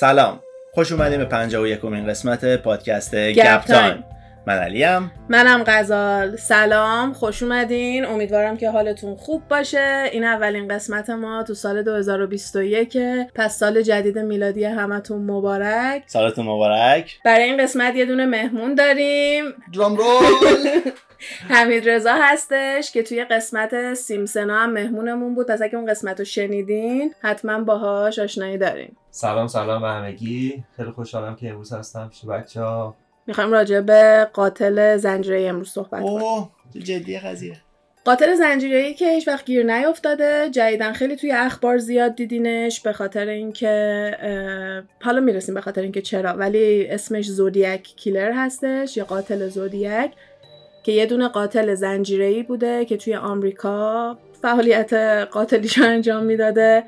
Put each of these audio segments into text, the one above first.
سلام. خوش اومدیم به 51 یکمین قسمت پادکست گپ تایم. من علیم. منم غزال. سلام خوش اومدین. امیدوارم که حالتون خوب باشه. این اولین قسمت ما تو سال 2021 پس سال جدید میلادی همتون مبارک. سالتون مبارک. برای این قسمت یه دونه مهمون داریم. درام رول. حمید رضا هستش که توی قسمت سیمسنا هم مهمونمون بود. پس اگه اون قسمت رو شنیدین حتما باهاش آشنایی داریم. سلام سلام به همگی. خیلی خوشحالم که امروز هستم. پیش بچه ها می‌خوایم راجع به قاتل زنجیره امروز صحبت کنیم. اوه جدی قضیه. قاتل زنجیره‌ای که هیچ وقت گیر نیافتاده جدیدن خیلی توی اخبار زیاد دیدینش به خاطر اینکه حالا می‌رسیم به خاطر اینکه چرا ولی اسمش زودیک کیلر هستش یا قاتل زودیک که یه دونه قاتل زنجیره‌ای بوده که توی آمریکا فعالیت قاتلیشو انجام می‌داده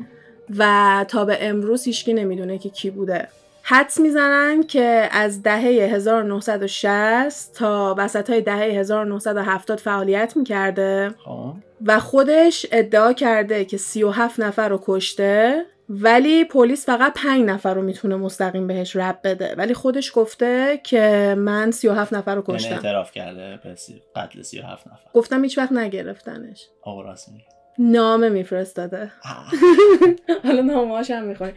و تا به امروز هیچکی نمی‌دونه که کی بوده. حدس می‌زنن که از دهه 1960 تا وسط های دهه 1970 فعالیت می‌کرده خب. و خودش ادعا کرده که 37 نفر رو کشته ولی پلیس فقط 5 نفر رو می‌تونه مستقیم بهش رب بده. ولی خودش گفته که من 37 نفر رو یعنی کشتم. اعتراف کرده به قتل 37 نفر. گفتم هیچ وقت نگرفتنش. آقا راست میگه نامه میفرستاده. حالا نامه‌هاش هم می‌خونی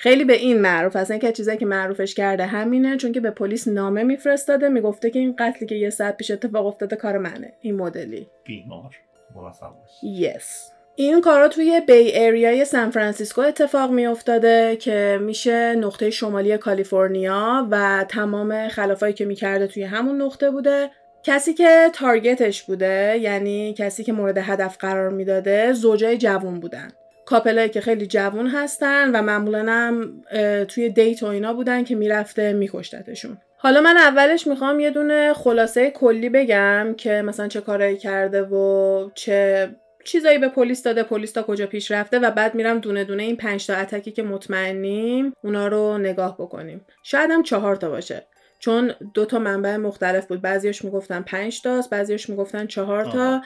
خیلی به این معروف هست. این که چیزایی که معروفش کرده همینه چون که به پلیس نامه میفرستاده می‌گفته که این قتلی که یه ساعت پیش اتفاق افتاده کار منه. این مدلی. بیمار. یس این کارا توی بی ایریای سان فرانسیسکو اتفاق می افتاده که میشه نقطه شمالی کالیفرنیا و تمام خلافایی که می‌کرده توی همون نقطه بوده. کسی که تارگتش بوده یعنی کسی که مورد هدف قرار می‌داده زوجای جوون بودن. کاپلایی که خیلی جوون هستن و معمولا هم توی دیت و اینا بودن که می‌رفته میکشتتشون. حالا من اولش می‌خوام یه دونه خلاصه کلی بگم که مثلا چه کارایی کرده و چه چیزایی به پلیس داده پلیس تا کجا پیش رفته و بعد میرم دونه دونه این پنج تا اتکی که مطمئنیم اونا رو نگاه بکنیم. شاید هم چهار تا باشه. چون دو تا منبع مختلف بود. بعضیش می‌گفتن پنج تاست بعضیش می‌گفتن چهار تا.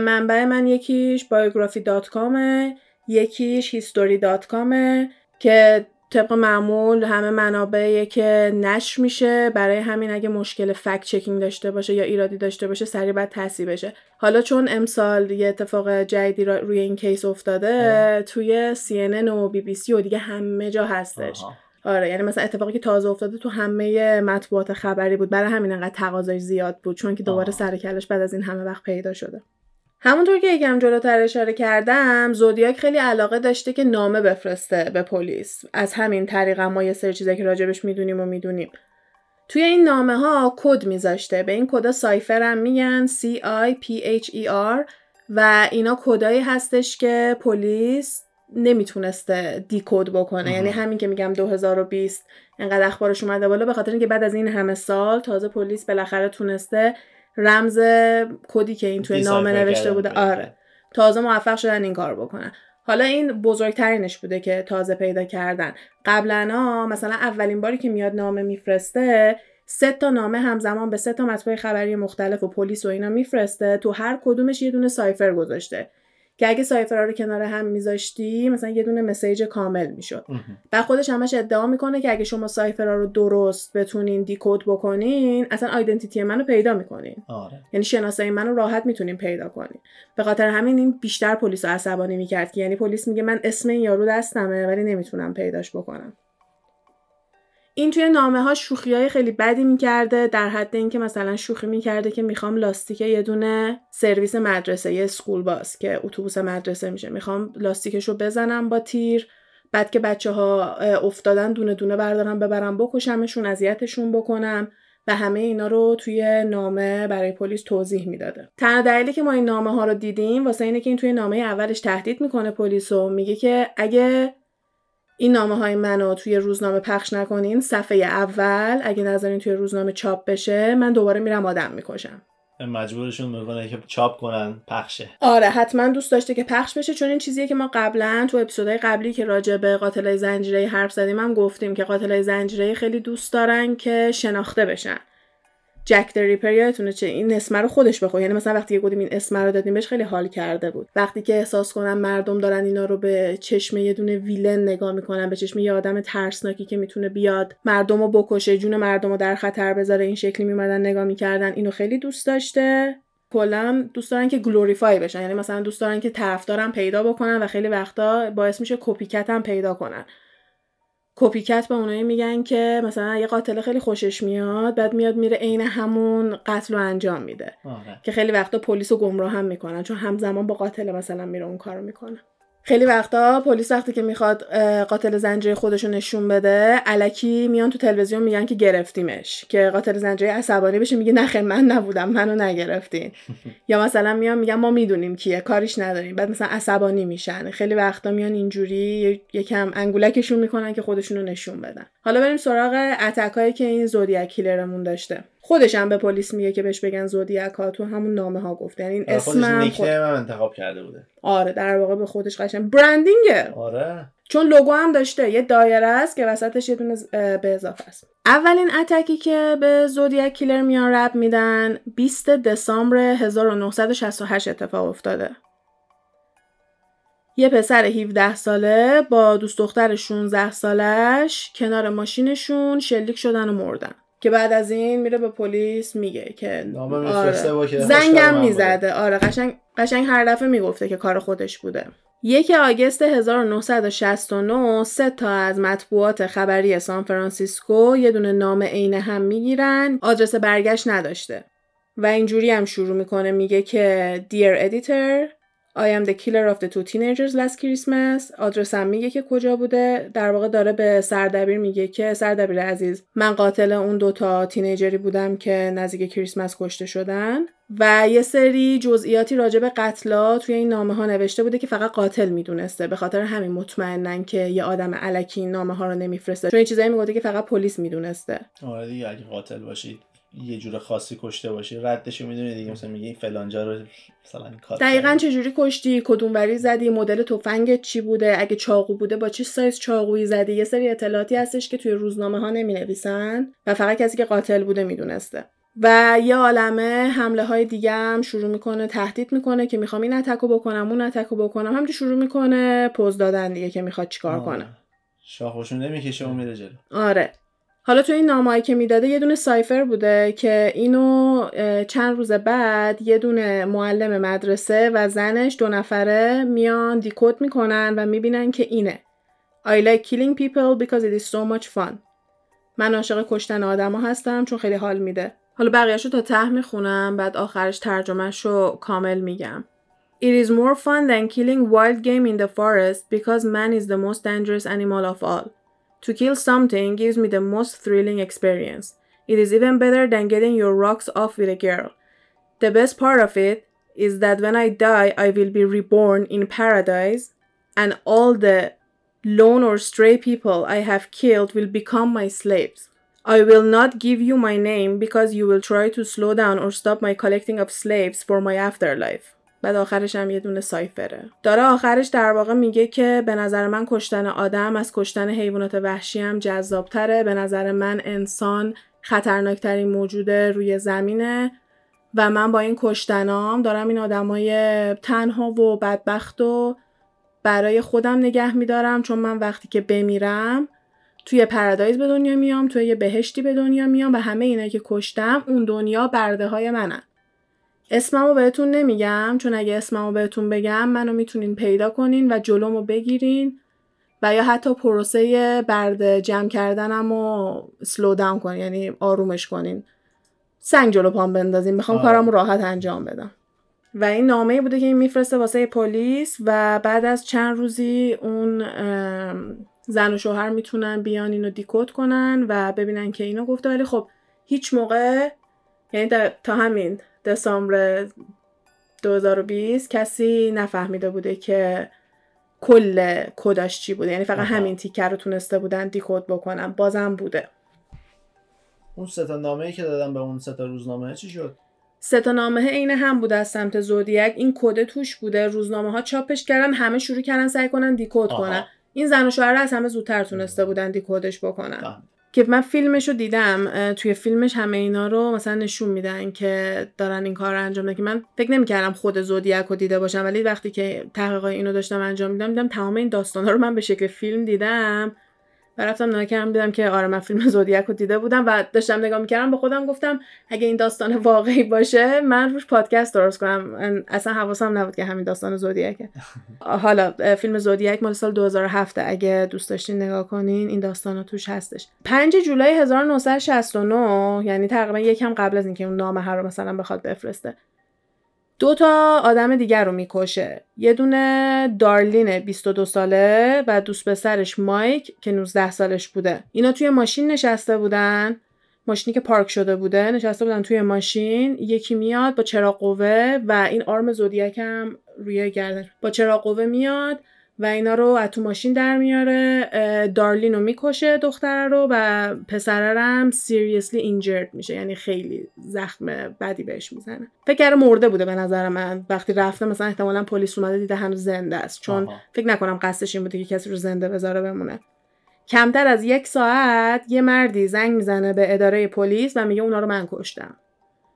منبع من یکیش biography dot com ه. یکیش history dot com ه که طبق معمول همه منابعی که نشر میشه. برای همین اگه مشکل fact checking داشته باشه یا ایرادی داشته باشه سریع باید تصحیح بشه. حالا چون امسال یه اتفاق جدیدی را- روی این case افتاده توی CNN و بی بی سی و دیگه همه جا هستش. آها. آره یعنی مثلا اتفاقی که تازه افتاده تو همه مطبوعات خبری بود. برای همین انقدر تقاضاش زیاد بود چون که دوباره. سر کلش بعد از این همه وقت پیدا شده. همونطور که یکم جلوتر اشاره کردم زودیاک خیلی علاقه داشته که نامه بفرسته به پلیس. از همین طریق هم ما یه سری چیزایی که راجبش می‌دونیم و می‌دونیم. توی این نامه ها کد میذاشته. به این کدا سایفر هم میگن C I P H E R و اینا کدایی هستش که پلیس نمی‌تونسته دیکود بکنه. یعنی همین که میگم 2020 انقدر اخبارش اومده بالا به خاطر اینکه بعد از این همه سال تازه پلیس بالاخره تونسته رمز کدی که این توی نامه نوشته بوده. آره. تازه موفق شدن این کار بکنن. حالا این بزرگترینش بوده که تازه پیدا کردن. قبلا مثلا اولین باری که میاد نامه میفرسته سه تا نامه همزمان به سه تا مطبوع خبری مختلف و پلیس و اینا میفرسته. تو هر کدومش یه دونه سایفر گذاشته. که اگه سایفرها رو کنار هم میذاشتی مثلا یه دونه مسیج کامل می‌شد. بعد خودش همش ادعا می‌کنه که اگه شما سایفرها رو درست بتونین دیکود بکنین اصلا آیدنتیتی منو پیدا می‌کنین. آره. یعنی شناسایی منو راحت می‌تونین پیدا کنین. به خاطر همین این بیشتر پلیس عصبانی می‌کرد که یعنی پلیس میگه من اسم این یارو دستمه ولی نمی‌تونم پیداش بکنم. این توی نامه ها شوخی های خیلی بدی می‌کرده در حد اینکه مثلا شوخی می‌کرده که می‌خوام لاستیک یه دونه سرویس مدرسه یه سکول باس که اتوبوس مدرسه میشه. می‌خوام لاستیکش رو بزنم با تیر بعد که بچه ها افتادن دونه دونه بردارم ببرم بکشمشون اذیتشون بکنم و همه اینا رو توی نامه برای پلیس توضیح می‌داده. تنها دلیلی که ما این نامه ها رو دیدیم واسه اینه که این توی نامه اولش تهدید می‌کنه پلیس و میگه که اگه این نامه های منو توی روزنامه پخش نکنین. صفحه اول اگه نذارین توی روزنامه چاپ بشه من دوباره میرم آدم می‌کشم. مجبورشون می‌کنه که چاپ کنن پخشه. آره حتما دوست داشته که پخش بشه چون این چیزیه که ما قبلا تو اپیزودهای قبلی که راجع به قاتلای زنجیره‌ای حرف زدیم هم گفتیم که قاتلای زنجیره‌ای خیلی دوست دارن که شناخته بشن. جک ریپر یادتونه چه؟ این اسم رو خودش بخواد یعنی مثلا وقتی گفتیم این اسم رو دادیم بهش خیلی حال کرده بود. وقتی که احساس کنن مردم دارن اینا رو به چشم یه دونه ویلن نگاه می‌کنن به چشم یه آدم ترسناکی که می‌تونه بیاد مردم رو بکشه جون مردم رو در خطر بذاره این شکلی میمدن نگاه می‌کردن اینو خیلی دوست داشته. کلا دوست دارن که glorify بشن. یعنی مثلا دوست دارن که طرفدارم پیدا بکنن و خیلی وقتا باعث میشه copycat هم پیدا کنن. copycat به اونایی میگن که مثلا یه قاتل خیلی خوشش میاد بعد میاد میره عین همون قتل رو انجام میده آره. که خیلی وقتا پلیس رو گمراه هم می‌کنن چون همزمان با قاتل مثلا میره اون کارو می‌کنه خیلی وقتا پلیس وقتی که می‌خواد قاتل زنجیره خودش رو نشون بده الکی میان تو تلویزیون میگن که گرفتیمش که قاتل زنجیره عصبانی بشه میگه نخیر من نبودم منو نگرفتین. یا مثلا میان میگن ما می‌دونیم کیه کاریش نداریم بعد مثلا عصبانی میشن. خیلی وقتا میان اینجوری یکم انگولکشون می‌کنن که خودشون رو نشون بدن. حالا بریم سراغ اتکایی که این زودیاک کیلرمون داشته. خودش هم به پلیس میگه که بهش بگن زودیاک ها تو همون نامه ها گفته یعنی این اسم هم خود... انتخاب کرده بوده. آره در واقع به خودش قشنگ برندینگه. آره. چون لوگو هم داشته یه دایره است که وسطش یه دونه به اضافه است. اولین اتکی که به زودیاک کیلر میان رب میدن 20 دسامبر 1968 اتفاق افتاده. یه پسر 17 ساله با دوست دختر 16 سالش کنار ماشینشون شلیک شدن و مردن. که بعد از این میره به پلیس میگه که آره. زنگم می‌زده. آره قشنگ قشنگ هر دفعه می‌گفته که کار خودش بوده. یک آگست 1969 سه تا از مطبوعات خبری سان فرانسیسکو یه دونه نام عین هم می‌گیرن. آدرس برگشت نداشته. و اینجوری هم شروع می‌کنه میگه که Dear Editor I am the killer of the two teenagers last Christmas. آدرسم میگه که کجا بوده. در واقع داره به سردبیر میگه که سردبیر عزیز من قاتل اون دوتا تینیجری بودم که نزدیک کریسمس کشته شدن. و یه سری جزئیاتی راجع به قتلا توی این نامه ها نوشته بوده که فقط قاتل می‌دونسته. به خاطر همین مطمئنن که یه آدم علکی این نامه ها رو نمیفرسته. چون این چیزایی می‌گفته که فقط پلیس می‌دونسته. آره دیگه اگه قاتل باشید. یه جور خاصی کشته باشی ردشو می‌دونی دیگه مثلا میگه این فلانجا رو مثلا کار دقیقا چه جوری کشتی؟ کدوم وری زدی؟ مدل تفنگت چی بوده؟ اگه چاقو بوده با چه سایز چاقویی زدی؟ یه سری اطلاعاتی هستش که توی روزنامه ها نمی نویسن و فقط کسی که قاتل بوده می‌دونسته. و یه عالمه حمله های دیگه هم شروع می‌کنه تهدید می‌کنه که می‌خوام این attack و بکنم اون attack و بکنم. همینجوری شروع می‌کنه پوز دادن دیگه که می‌خواد چیکار کنه. شاخوشون نمی‌کشه و میره جلو. آره. حالا تو این نامه‌ای که می‌داده یه دونه cipher بوده که اینو چند روز بعد یه دونه معلم مدرسه و زنش دو نفره میان دیکود می‌کنن و می‌بینن که اینه. I like killing people because it is so much fun. من عاشق کشتن آدما هستم چون خیلی حال میده. حالا بقیهشو تا ته می‌خونم بعد آخرش ترجمهشو کامل میگم. It is more fun than killing wild game in the forest because man is the most dangerous animal of all. To kill something gives me the most thrilling experience. It is even better than getting your rocks off with a girl. The best part of it is that when I die, I will be reborn in paradise, and all the lone or stray people I have killed will become my slaves. I will not give you my name because you will try to slow down or stop my collecting of slaves for my afterlife. بعد آخرش هم یه دونه سایفره. داره آخرش در واقع میگه که به نظر من کشتن آدم از کشتن حیوانات وحشی هم جذابتره. به نظر من انسان خطرناکترین موجود روی زمینه و من با این کشتنام دارم این آدمای تنها و بدبخت و برای خودم نگه میدارم چون من وقتی که بمیرم توی پرادایز به دنیا میام توی یه بهشتی به دنیا میام و همه اینا که کشتم اون دنیا برده های منن. اسممو بهتون نمیگم چون اگه اسممو بهتون بگم منو می‌تونین پیدا کنین و جلومو بگیرین و یا حتی پروسه برد جمع کردنم رو سلو داون کنین یعنی آرومش کنین. سنگ جلو پام بندازین می‌خوام کارم راحت انجام بدم. و این نامه بوده که این میفرسته واسه پلیس و بعد از چند روزی اون زن و شوهر می‌تونن بیان اینو دیکود کنن و ببینن که اینو گفته. ولی خب هیچ موقع یعنی تا همین دسامبر 2020 کسی نفهمیده بوده که کل کداش چی بوده. یعنی فقط همین تیکر رو تونسته بودن دیکود بکنن. بازم بوده. اون ستا نامه ای که دادم به اون ستا روزنامه چی شد؟ ستا نامه عین هم بوده از سمت زودیک. این کد توش بوده. روزنامه ها چاپش کردن. همه شروع کردن سعی کنن دیکود کنن. این زن و شوهر از همه زودتر تونسته بودن دیکودش بکنن. که من فیلمش رو دیدم توی فیلمش همه اینا رو مثلا نشون میدن که دارن این کار رو انجام میدن که من فکر نمی‌کردم خود زودیاک رو دیده باشم ولی وقتی که تحقیقات اینو داشتم انجام میدم دیدم تمام این داستانا رو من به شکل فیلم دیدم. و رفتم نگاه کردم دیدم که آره من فیلم زودیاک رو دیده بودم و داشتم نگاه می‌کردم به خودم گفتم اگه این داستان واقعی باشه من روش پادکست درست کنم. اصلا حواسم نبود که همین داستان زودیاکه حالا فیلم زودیاک مال سال 2007 اگه دوست داشتین نگاه کنین این داستان توش هستش. 5 جولای 1969 یعنی تقریبا یکم قبل از اینکه اون نامه رو مثلا بخواد بفرسته. دو تا آدم دیگر رو می‌کشه. یه دونه دارلین 22 ساله و دوست پسرش مایک که 19 سالش بوده. اینا توی ماشین نشسته بودن. ماشینی که پارک شده بوده. نشسته بودن توی ماشین. یکی میاد با چراغ قوه و این آرم زودیاک هم روی گردن. با چراغ قوه میاد. و اینا رو از تو ماشین در میاره دارلین رو می‌کشه دختره رو و پسره هم seriously injured میشه. یعنی خیلی زخم بدی بهش می‌زنه. فکر کرده مرده بوده به نظر من. وقتی رفته مثلا احتمالا پلیس اومده دیده هنوز زنده است. چون آها. فکر نکنم قصدش این بوده که کسی رو زنده بذاره بمونه. کمتر از یک ساعت یه مردی زنگ می‌زنه به اداره پلیس و میگه اونا رو من کشتم.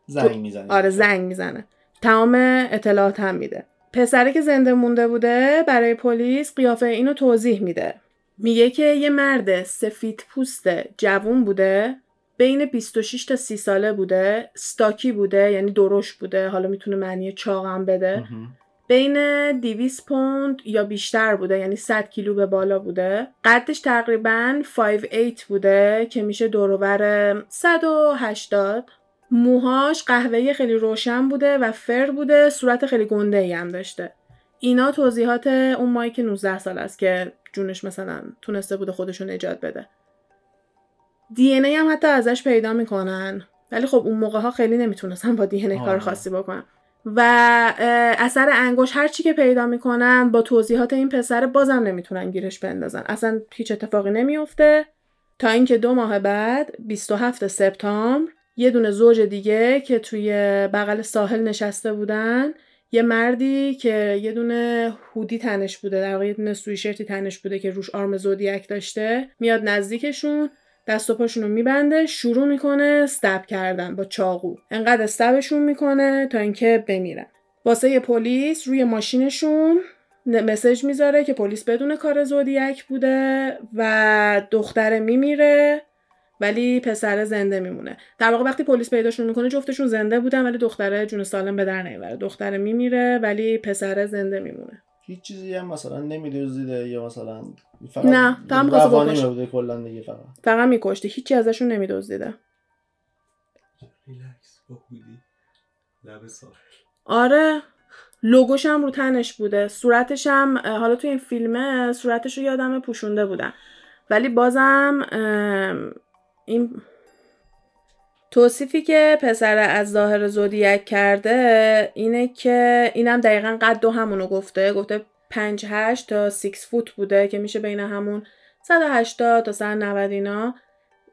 زنگ می‌زنه. آره زنگ می‌زنه. تمام اطلاعات هم میده. پسره که زنده مونده بوده برای پلیس قیافه اینو توضیح میده. میگه که یه مرد سفید پوست جوون بوده بین 26 تا 30 ساله بوده ستاکی بوده یعنی درشت بوده حالا می‌تونه معنی چاقم بده. بین 200 پوند یا بیشتر بوده یعنی 100 کیلو به بالا بوده. قدش تقریبا 5'8 بوده که میشه دوروبر 180 موهاش قهوه‌ای خیلی روشن بوده و فر بوده صورت خیلی گنده ای هم داشته. اینا توضیحات اون مایی که 19 سال است که جونش مثلا تونسته بوده خودشو نجات بده. دی ای هم حتی ازش پیدا می‌کنن. ولی خب اون موقع ها خیلی نمی‌تونستن با دی کار آره. خاصی بکنن. و اثر انگوش هر چی که پیدا می‌کنن با توضیحات این پسر بازم نمی‌تونن گیرش بندازن. اصلا هیچ اتفاقی نمیفته تا اینکه دو ماه بعد 27 سپتامبر یه دونه زوج دیگه که توی بغل ساحل نشسته بودن. یه مردی که یه دونه هودی تنش بوده در واقع یه دونه سویشرتی تنش بوده که روش آرم زودیاک داشته. میاد نزدیکشون دست و پاشون رو میبنده شروع می‌کنه استب کردن با چاقو. انقدر استبشون می‌کنه تا اینکه بمیرن. واسه پلیس روی ماشینشون مسج می‌ذاره که پلیس بدون کار زودیاک بوده و دختره میمیره. ولی پسر زنده میمونه. در واقع وقتی پلیس پیداشون می‌کنه جفتشون زنده بودن ولی دختره جون سالم به در نمی‌بره دختره میمیره ولی پسر زنده میمونه. هیچ چیزی هم مثلا نمیدوزیده یا مثلا فقط نه، تا هم می‌خواسته روانی. بوده کلا دیگه فقط. فقط میکشته. هیچی ازشون ریلکس لب ساحل آره. لوگوش هم رو تنش بوده. صورتش هم حالا توی این فیلمه صورتش رو یادم پوشونده بودن ولی بازم این توصیفی که پسر از ظاهر زودیک کرده اینه که اینم دقیقا قد و همونو گفته. گفته 5 8 تا 6 فوت بوده که میشه بین همون 180 تا 190 اینا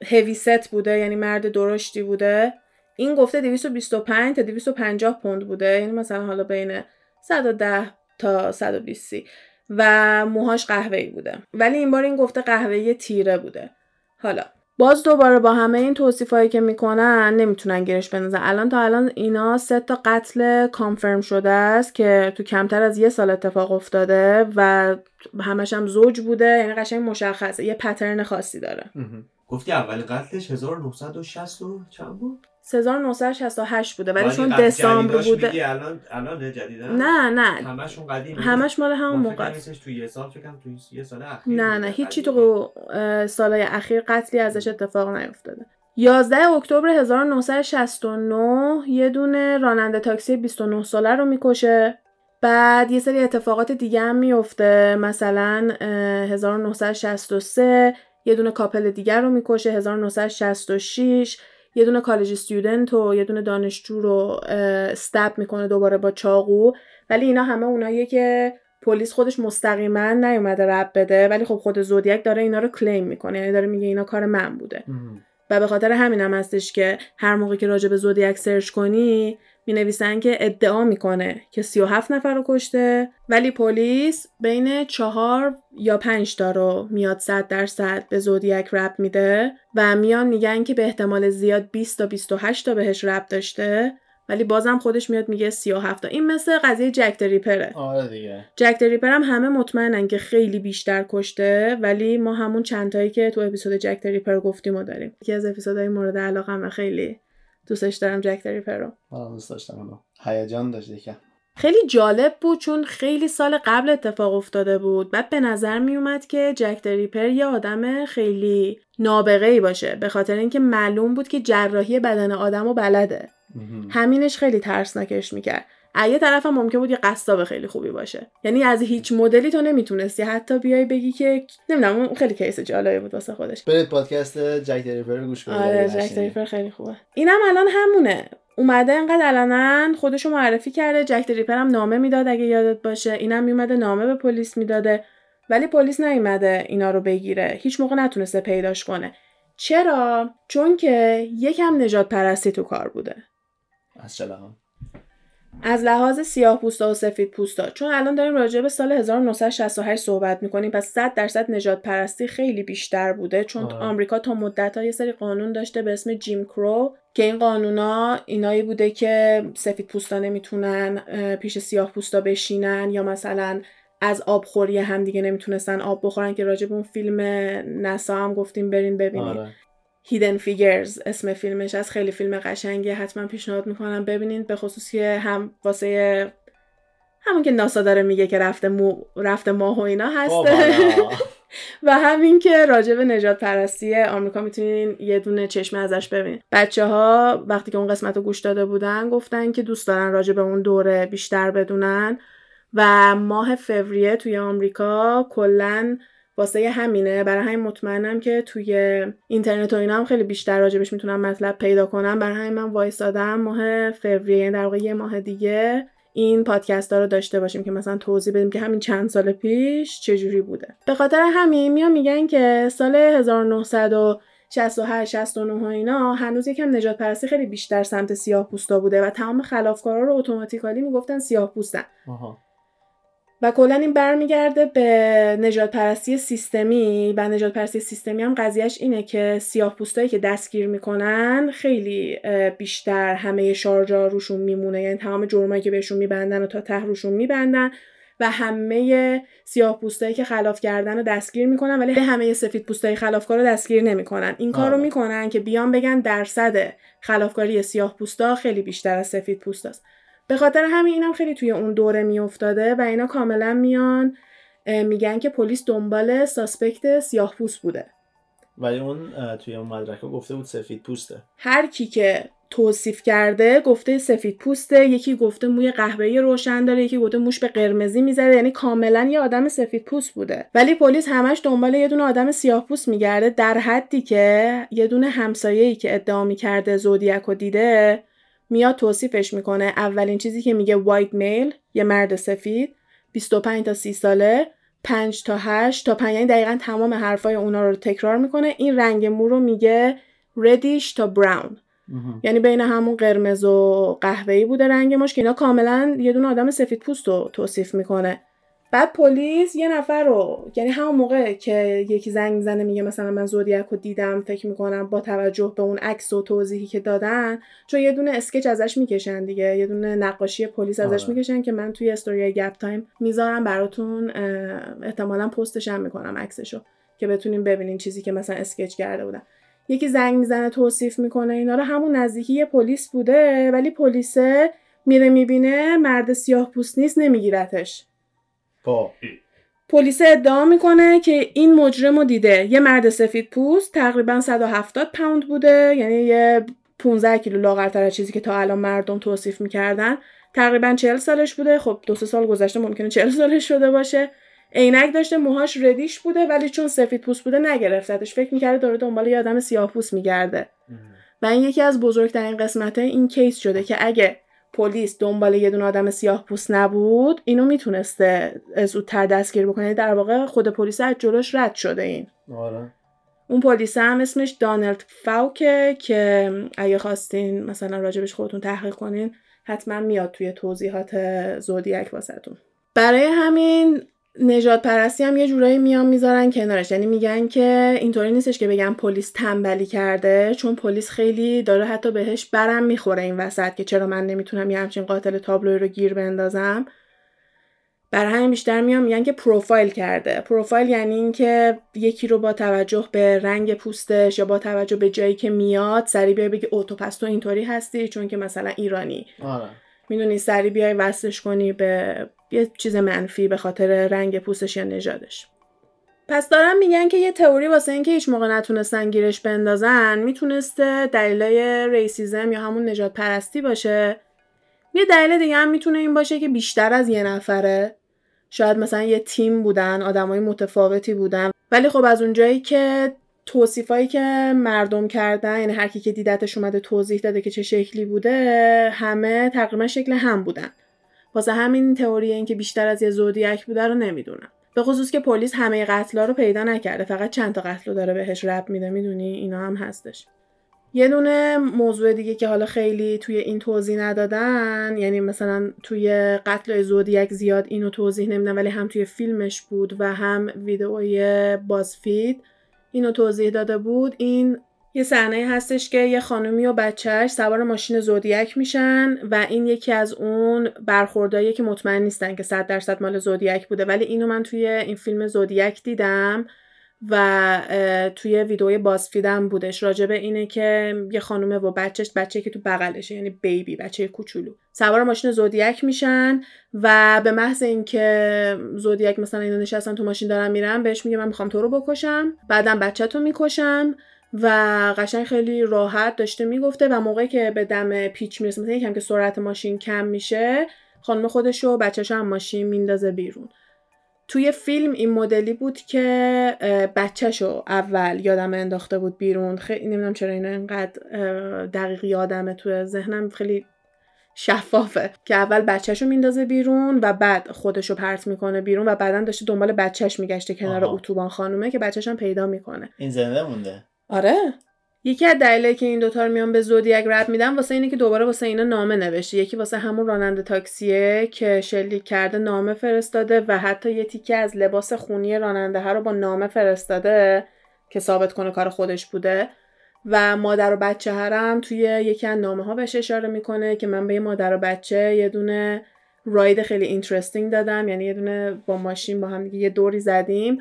هوی ست بوده یعنی مرد درشتی بوده. این گفته 225 تا 250 پوند بوده یعنی مثلا حالا بین 110 تا 120 و موهاش قهوه‌ای بوده. ولی این بار این گفته قهوه‌ای تیره بوده. حالا باز دوباره با همه این توصیفایی که می‌کنن نمی‌تونن گیرش بندازن. الان تا الان اینا سه تا قتل کانفرم شده است که تو کمتر از یه سال اتفاق افتاده و همش هم زوج بوده یعنی قشنگ مشخصه یه پترن خاصی داره. گفتی اول قتلش 1960 و چند بود؟ 1968 بوده ولی چون دسامبر بوده الان الان جدیدن نه نه. همشون قدیمی همش مال همون موقع فکر است. توی یه سال فکرم توی یه سال اخیر نه نه. هیچی. تو سالهای اخیر قتلی ازش اتفاق نیفتاده. 11 اکتبر 1969 یه دونه راننده تاکسی 29 ساله رو می‌کشه. بعد یه سری اتفاقات دیگه هم میفته مثلا اه، 1963 یه دونه کاپل دیگر رو می‌کشه 1966 یه دونه کالج استودنت و یه دونه دانشجو رو اه، استب می‌کنه دوباره با چاقو. ولی اینا همه اوناییه که پلیس خودش مستقیما نیومده رب بده. ولی خب خود زودیک داره اینا رو کلیم می‌کنه. یعنی داره میگه اینا کار من بوده. و به خاطر همین هم هستش که هر موقع که راجع به زودیک سرچ کنی می نویسن که ادعا می‌کنه که 37 نفر رو کشته ولی پلیس بین چهار یا پنج تا رو میاد 100 درصد به زودیک رب میده و میان میگن که به احتمال زیاد 20 تا 28 تا بهش رب داشته ولی بازم خودش میاد میگه 37 تا. این مثل قضیه جک ریپره. آره دیگه. جک ریپر هم همه مطمئنن که خیلی بیشتر کشته ولی ما همون چند تایی که تو اپیزود جک ریپر گفتیم و داریم. یکی از اپیزودهای مورد علاقه خیلی دوستش دارم جک ریپر رو آره دوست داشتم هیجان داشت یکم. خیلی جالب بود چون خیلی سال قبل اتفاق افتاده بود. بعد به نظر می اومد که جک ریپر یه آدم خیلی نابغه ای باشه. به خاطر اینکه معلوم بود که جراحی بدن آدم و بلده. همینش خیلی ترسناکش می‌کرد. یه طرف هم ممکن بود یه قصاب خیلی خوبی باشه. یعنی از هیچ مدلی تو نمی‌تونستی. حتی بیای بگی که نمی‌دونم اون خیلی کیس جالبی بود واسه خودش. برید پادکست جک دریپر رو گوش کنید. آره جک دریپر خیلی خوبه. اینم الان همونه. اومده انقدر علنا خودشو معرفی کرده. جک دریپر هم نامه می‌داد اگه یادت باشه. اینم میومده نامه به پلیس می‌داده. ولی پلیس نیومده اینا رو بگیره. هیچ موقع نتونسته پیداش کنه. چرا؟ چون که یکم نجات پرستی تو کار بوده. از از لحاظ سیاه پوستا و سفید پوستا چون الان داریم راجع به سال 1968 صحبت می‌کنیم پس 100 درصد نجات پرستی خیلی بیشتر بوده چون آه. آمریکا تا مدت ها یه سری قانون داشته به اسم جیم کرو که این قانونا اینایی بوده که سفید پوستا نمی‌تونن پیش سیاه پوستا بشینن یا مثلا از آبخوری هم دیگه نمی‌تونستن آب بخورن که راجع به اون فیلم نسا هم گفتیم برین ببینید آره. هیدن فیگرز اسم فیلمش از خیلی فیلم قشنگه حتما پیشنهاد می‌کنم. ببینید. به خصوص که هم واسه همون که ناسا داره میگه که رفته, مو... رفته ماه و اینا هسته و همین که راجع به نجات پرستی آمریکا می‌تونین یه دونه چشمه ازش ببینید بچه ها وقتی که اون قسمت رو گوش داده بودن گفتن که دوست دارن راجع به اون دوره بیشتر بدونن. و ماه فوریه توی آمریکا کلا واسه همینه. برای همین مطمئنم که توی اینترنت و اینا هم خیلی بیشتر راجبش می‌تونم مطلب پیدا کنم. برای همین من وایسادم ماه فوریه یعنی در واقع یه ماه دیگه این پادکست ها رو داشته باشیم که مثلا توضیح بدیم که همین چند سال پیش چجوری بوده. به خاطر همین میان میگن که سال 1968 69 و اینا هنوز یکم نجات پرستی خیلی بیشتر سمت سیاه پوستا بوده و تمام خلافکارا رو اتوماتیکالی می‌گفتن سیاه پوستن. و کلا این برمیگرده به نجات پرستی سیستمی و نجات پرستی سیستمی هم قضیهش اینه که سیاه پوستایی که دستگیر می‌کنن خیلی بیشتر همه شارجا روشون میمونه. یعنی تمام جرمایی که بهشون میبندن و تا ته روشون میبندن و همه سیاه پوستایی که خلاف کردن رو دستگیر می‌کنن ولی همه سفید پوستای خلافکار رو دستگیر نمی‌کنن. این کار رو می‌کنن که بیان بگن درصد خلافکاری سیاه پوستا خیلی بیشتر از سفید پوستاست به خاطر همین اینم خیلی توی اون دوره میافتاده و اینا کاملا میان میگن که پلیس دنبال ساسپکت سیاه پوست بوده. ولی اون توی اون مدرکه گفته بود سفید پوسته. هر کی که توصیف کرده گفته سفید پوسته یکی گفته موی قهوه‌ای روشن داره یکی گفته موش به قرمزی می‌زده یعنی کاملا یه آدم سفید پوست بوده. ولی پلیس همش دنبال یه دونه آدم سیاه پوست میگرده در حدی که یه دونه همسایه‌ای که ادعا می‌کرده زودیاک دیده میاد توصیفش می‌کنه اولین چیزی که میگه وایت میل یه مرد سفید 25 تا 30 ساله 5 تا 8 تا 5 یعنی دقیقا تمام حرفای اونا رو تکرار می‌کنه. این رنگ مو رو میگه ردیش تا براون یعنی بین همون قرمز و قهوه‌ای بوده رنگ مش که اینا کاملا یه دونه آدم سفید پوست رو توصیف می‌کنه. بعد پلیس یه نفر رو یعنی همون موقع که یکی زنگ می‌زنه میگه مثلا من زودیک رو دیدم فکر می‌کنم با توجه به اون عکس و توضیحی که دادن چون یه دونه sketch ازش می‌کشن دیگه یه دونه نقاشی پلیس ازش آره. می‌کشن که من توی استوری گپ تایم می‌ذارم براتون احتمالا پستش هم می‌کنم عکسشو که بتونیم ببینین چیزی که مثلا sketch کرده بودن یکی زنگ می‌زنه توصیف می‌کنه اینا رو همون نزدیکی یه پلیس بوده ولی پلیس میره می‌بینه مرد سیاه پوست نیست نمیگیرتش خب. پلیس ادعا می‌کنه که این مجرم رو دیده. یه مرد سفید پوست تقریبا 170 پوند بوده. یعنی یه 15 کیلو لاغرتر از چیزی که تا الان مردم توصیف می‌کردن. تقریبا 40 سالش بوده. خب دو سه سال گذشته ممکنه 40 سالش شده باشه. عینک داشته موهاش ردیش بوده ولی چون سفید پوست بوده نگرفتتش فکر می‌کرده داره دنبال یه آدم سیاه پوست میگرده. و این یکی از بزرگترین قسمت این کیس شده که اگه پلیس دنبال یه دونه آدم سیاه پوست نبود اینو می‌تونسته زودتر دستگیر بکنه. در واقع خود پلیس از جلوش رد شده این. آره. اون پلیس هم اسمش دانلد فاوکه که اگه خواستین مثلا راجبش خودتون تحقیق کنین حتما میاد توی توضیحات زودیک واسهتون. برای همین نجات پرستی هم یه جورایی میان می‌ذارن کنارش. یعنی میگن که اینطوری نیستش که بگن پلیس تنبلی کرده چون پلیس خیلی داره حتی بهش برم می‌خوره این وسط که چرا من نمی‌تونم یه همچین قاتل تابلوی رو گیر بندازم. برای همین بیشتر میان میگن که پروفایل کرده. پروفایل یعنی اینکه یکی رو با توجه به رنگ پوستش یا با توجه به جایی که میاد سری بیای بگی اوتو پس تو اینطوری هستی چون که مثلا ایرانی. آره. می‌دونی سری بیای وصلش کنی به یه چیز منفی به خاطر رنگ پوستش یا نژادش. پس دارن میگن که یه تئوری واسه اینکه هیچ موقع نتونستن گیرش بندازن می‌تونسته دلیلای ریسیزم یا همون نجات پرستی باشه. یه دلیل دیگه هم می‌تونه این باشه که بیشتر از یه نفره شاید مثلا یه تیم بودن آدمای متفاوتی بودن. ولی خب از اونجایی که توصیفایی که مردم کردن یعنی هر کی که دیدتش اومده توضیح داده که چه شکلی بوده همه تقریبا شکل هم بودن. واسه همین تئوری این که بیشتر از یه زودیک بوده رو نمی‌دونم. به خصوص که پلیس همه قتلا رو پیدا نکرده فقط چند تا قتل رو داره بهش رب میده می‌دونی؟ اینا هم هستش. یه دونه موضوع دیگه که حالا خیلی توی این توضیح ندادن یعنی مثلا توی قتل زودیک زیاد اینو توضیح نمیدن ولی هم توی فیلمش بود و هم ویدئوی بازفید. اینو توضیح داده بود این یه صحنه هستش که یه خانومی و بچهش سوار ماشین زودیک میشن و این یکی از اون برخوردایی که مطمئن نیستن که صد درصد مال زودیک بوده. ولی اینو من توی این فیلم زودیک دیدم. و توی ویدئوی بازفیدم بودش. راجبه اینه که یه خانومه و بچهش بچه که تو بغلشه یعنی بیبی بچه کوچولو. سوار ماشین زودیک میشن و به محض اینکه زودیک مثلا اینو نشستن تو ماشین دارن میرن بهش میگه من می‌خوام تو رو بکشم. بعدم بچه تو می‌کشم و قشنگ خیلی راحت داشته می‌گفته و موقعی که به دم پیچ می‌رسه مثلا یکم که سرعت ماشین کم میشه خانم خودش و بچهش هم ماشین میندازه بیرون. توی فیلم این مدلی بود که بچهشو اول یادم انداخته بود بیرون. خیلی نمی‌دونم چرا اینو اینقدر دقیق یادمه توی ذهنم. خیلی شفافه که اول بچهشو میندازه بیرون و بعد خودشو پرت می‌کنه بیرون و بعدا داشته دنبال بچهش میگشته کنار اتوبان خانومه که بچهش هم پیدا می‌کنه. این زنده مونده. آره. یکی از دلایلی که این دوتا رو میان به زودیک رب میدم واسه اینه که دوباره واسه اینا نامه نوشته. یکی واسه همون راننده تاکسیه که شلیک کرده نامه فرستاده و حتی یه تیکه از لباس خونی راننده ها رو با نامه فرستاده که ثابت کنه کار خودش بوده. و مادر و بچه هرم توی یکی از نامه ها بهش اشاره می‌کنه که من به یه مادر و بچه یه دونه راید خیلی اینترستینگ دادم. یعنی یه دونه با ماشین با هم دیگه یه دوری زدیم.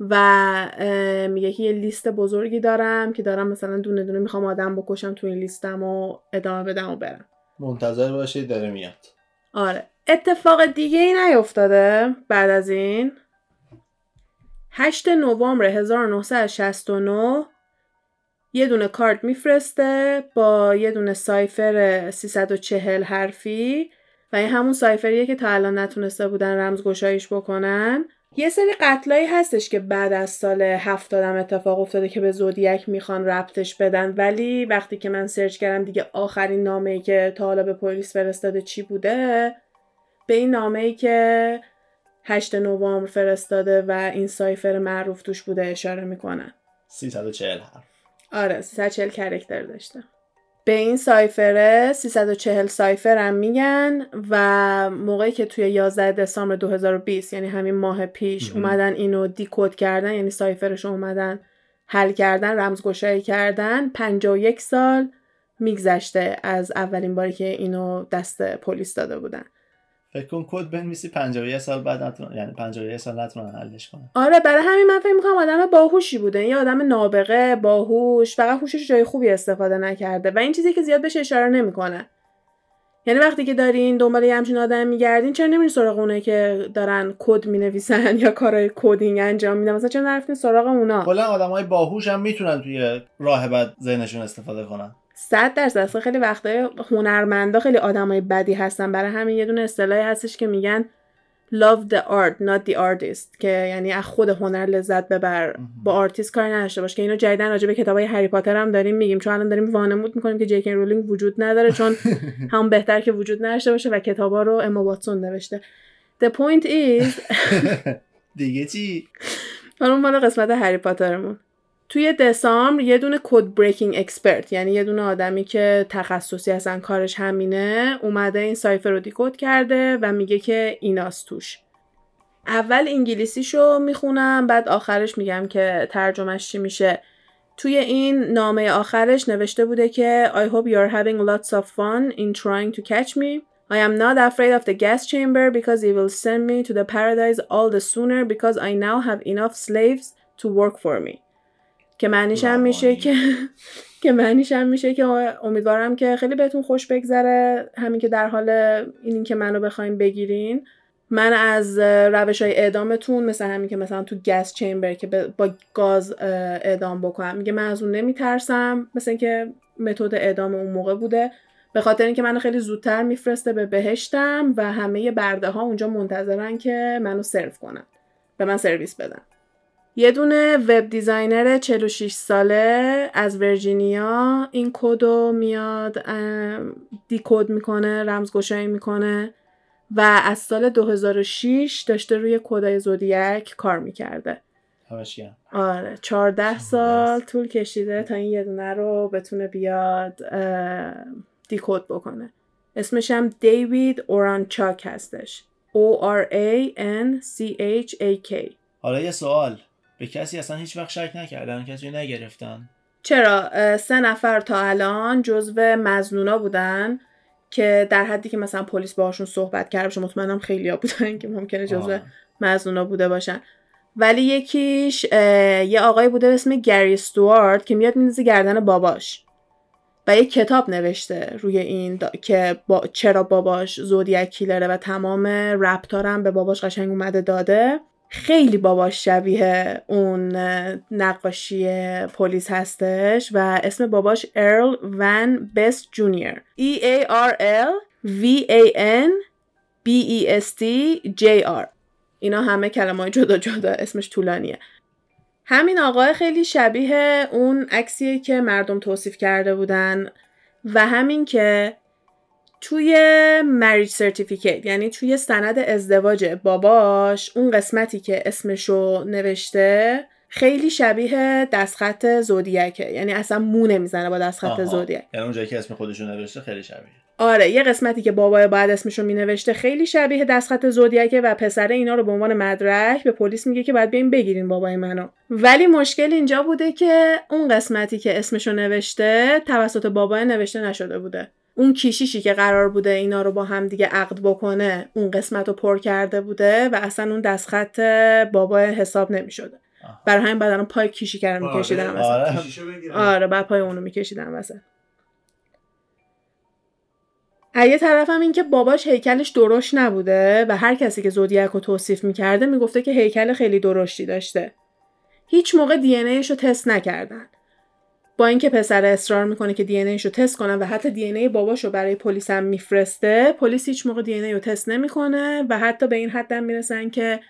و میگه که یه لیست بزرگی دارم که دارم مثلا دونه دونه می‌خوام آدم بکشم تو این لیستم و ادامه بدم و برم. منتظر باشید داره میاد. آره. اتفاق دیگه ای نیفتاده بعد از این. 8 نوامبر 1969 یه دونه کارت میفرسته با یه دونه سایفر 340 حرفی و این همون سایفریه که تا الان نتونسته بودن رمزگشاییش بکنن. یه سری قتلایی هستش که بعد از سال هفتادم اتفاق افتاده که به زودیک می‌خوان ربطش بدن. ولی وقتی که من سرچ کردم دیگه آخرین نامه ای که تا حالا به پلیس فرستاده چی بوده؟ به این نامه ای که 8 نوامبر فرستاده و این سایفر معروف توش بوده اشاره می‌کنن 340 حرف. آره 340 کرکتر داشته. به این سایفره 340 سایفر هم میگن و موقعی که توی 11 دسامبر 2020 یعنی همین ماه پیش اومدن اینو دیکود کردن یعنی سایفرش اومدن حل کردن رمزگشایی کردن 51 سال میگذشته از اولین باری که اینو دست پلیس داده بودن. فکر کن کد بنویسی 51 سال بعد نتونن یعنی 51 سال نتونن حلش کنن آره برای همین من فکر می‌کنم آدم باهوشی بوده. یه آدم نابغه باهوش فقط هوشش جای خوبی استفاده نکرده و این چیزی که زیاد بهش اشاره نمی‌کنه. یعنی وقتی که دارین دنبال یه همچین آدم میگردین چرا نمیرین سراغ اونه که دارن کد می‌نویسن یا کارهای coding انجام میدن؟ مثلا چرا نرفتین سراغ اونا؟ کلا آدمای باهوش هم می‌تونن توی راه بد ذهنشون استفاده کنن. صد درصد. اصلا خیلی وقتای هنرمندا خیلی آدمای بدی هستن. برای همین یه دونه اصطلاحی هستش که میگن love the art not the artist. که یعنی از خود هنر لذت ببر. با آرتیست کاری نداشته باش. که اینو جدیداً راجع به کتابای هری پاتر هم داریم میگیم. چون الان داریم وانمود می‌کنیم که جی کی رولینگ وجود نداره. همون بهتر که وجود نداشته باشه و کتابا رو اما واتسون نوشته. The point is دیگه چی؟ حالا مال قسمت هری پاترمون. توی دسامبر یه دونه code breaking expert یعنی یه دونه آدمی که تخصصی اصلا کارش همینه اومده این cipher رو decode کرده و میگه که ایناست توش اول انگلیسیشو می‌خونم بعد آخرش میگم که ترجمهش چی میشه توی این نامه آخرش نوشته بوده که I hope you're having lots of fun in trying to catch me. I am not afraid of the gas chamber because it will send me to the paradise all the sooner because I now have enough slaves to work for me. که معنیش هم میشه که که معنیش هم میشه که امیدوارم که خیلی بهتون خوش بگذره. همین که در حال اینین که منو بخوایم بگیرین. من از روش های اعدامتون مثل همین که مثلا تو گس چیمبر که با گاز اعدام بکنم. میگه من از اون نمیترسم. مثل اینکه متد اعدام اون موقع بوده. به خاطر اینکه منو خیلی زودتر میفرسته به بهشتم و همه برده ها اونجا منتظرن که منو سرو کنن. به من سرویس بدن. یه دونه web designer 46 ساله از ورجینیا. این کدو میاد decode می‌کنه رمزگشایی می‌کنه و از سال 2006 داشته روی کدای زودیاک کار می‌کرده. آره 14 سال طول کشیده تا این یه دونه رو بتونه بیاد دیکود بکنه. اسمش هم دیوید اورانچاک هستش. O R A N C H A K. حالا یه سوال. به کسی اصلا هیچ وقت شک نکردن کسی نگرفتن. چرا؟ سه نفر تا الان جزو مزنونا بودن که در حدی که مثلا پلیس باهاشون صحبت کرد باشه مطمئنم خیلی بودن که ممکنه جزو مزنونا بوده باشن. ولی یکیش یه آقای بوده به اسم گری استوارد که میاد میندازه گردن باباش. و یه کتاب نوشته روی این که با... چرا باباش زودیک کیلره و تمام رپتارم به باباش قشنگ اومده داده. خیلی باباش شبیه اون نقاشی پلیس هستش و اسم باباش ارل ون بست جونیور. E A R L V A N B E S T J R. اینا همه کلمه جدا جدا اسمش طولانیه. همین آقای خیلی شبیه اون عکسیه که مردم توصیف کرده بودن و همین که توی مریج سرتیفیکیت یعنی توی سند ازدواج باباش اون قسمتی که اسمشو نوشته خیلی شبیه دستخط زودیکه. یعنی اصلا مو نمی‌زنه با دستخط زودیک. یعنی اونجایی که اسم خودشو نوشته خیلی شبیه. آره یه قسمتی که بابای بعد اسمشو می نوشته خیلی شبیه دستخط زودیکه و پسر اینا رو به عنوان مدرک به پلیس میگه که باید بیاین بگیرین بابای منو. ولی مشکل اینجا بوده که اون قسمتی که اسمشو نوشته توسط بابای نوشته نشده بوده. اون کیشیشی که قرار بوده اینا رو با هم دیگه عقد بکنه اون قسمت رو پر کرده بوده و اصلا اون دستخط بابای حساب نمی‌شده. برای همین بعد پای کیشی کردن میکشیدن آره. آره. بعد پای اونو میکشیدن واسه یه طرف هم این که باباش هیکلش درشت نبوده و هر کسی که زودیک رو توصیف می‌کرده می‌گفته که هیکل خیلی درشتی داشته. هیچ موقع دی رو تست نکردن. با اینکه پسر اصرار می‌کنه که دی ان رو تست کنن و حتی دی ای باباش رو برای پلیس هم میفرسته پلیس هیچ موقع دی ای رو تست نمی‌کنه و حتی به این حد هم می‌رسن که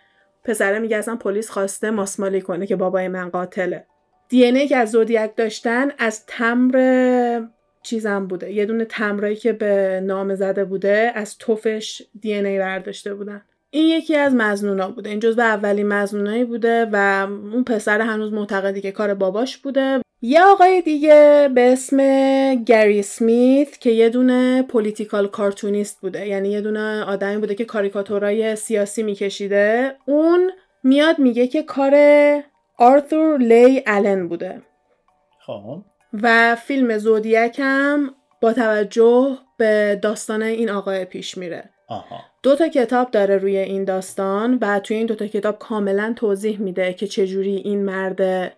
پسره میگه اصلا پلیس خواسته ماسمالی کنه که بابای من قاتله. دی ای که از زودیک داشتن از تمر چیزم بوده یه دونه تمرایی که به نام زده بوده از توفش دی ای برداشته بودن. این یکی از مزنونا بوده. این جزو اولین مزنونایی بوده و اون پسر هنوز معتقدی که کار باباش بوده. یه آقای دیگه به اسم گری سمیت که یه دونه پولیتیکال کارتونیست بوده. یعنی یه دونه آدمی بوده که کاریکاتورای سیاسی میکشیده. اون میاد میگه که کار آرثور لی آلن بوده. خب. و فیلم زودیک هم با توجه به داستان این آقای پیش میره. آها. دو تا کتاب داره روی این داستان و توی این دو تا کتاب کاملا توضیح میده که چجوری این مرد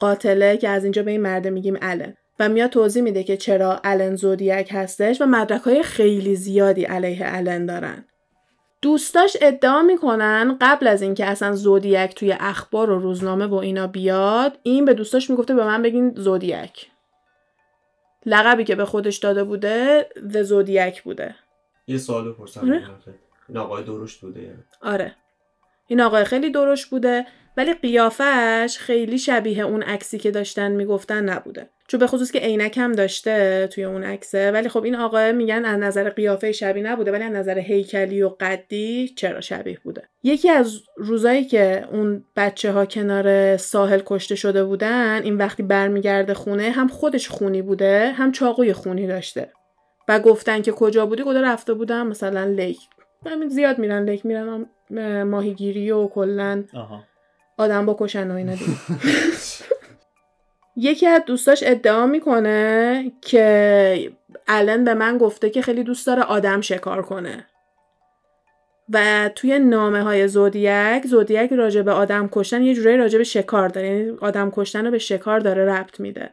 قاتله که از اینجا به این مرده میگیم الن. و میاد توضیح میده که چرا الن زودیک هستش و مدرک های خیلی زیادی علیه الن دارن. دوستاش ادعا می‌کنن قبل از اینکه اصلا زودیک توی اخبار و روزنامه و اینا بیاد این به دوستاش می‌گفته به من بگین زودیک. لقبی که به خودش داده بوده The زودیک بوده. یه سوال بپرسم این آقای درشت بوده یعنی. آره. این آقای خیلی درشت بوده ولی قیافش خیلی شبیه اون عکسی که داشتن می‌گفتن نبوده. چون به خصوص که عینک هم داشته توی اون عکسه. ولی خب این آقا میگن از نظر قیافه شبیه نبوده ولی از نظر هیکلی و قدی چرا شبیه بوده. یکی از روزایی که اون بچه ها کنار ساحل کشته شده بودن این وقتی برمیگرده خونه هم خودش خونی بوده هم چاقوی خونی داشته. و گفتن که کجا بودی کجا رفته بودم مثلا lake. همین زیاد میرن lake میرن ماهیگیری و کلا آدم بکشن و اینا دیگه. یکی از دوستاش ادعا می‌کنه که الان به من گفته که خیلی دوست داره آدم شکار کنه. و توی نامه های زودیاک زودیاک راجع به آدم کشتن یه جورایی راجع به شکار داره. یعنی آدم کشتن رو به شکار داره ربط میده.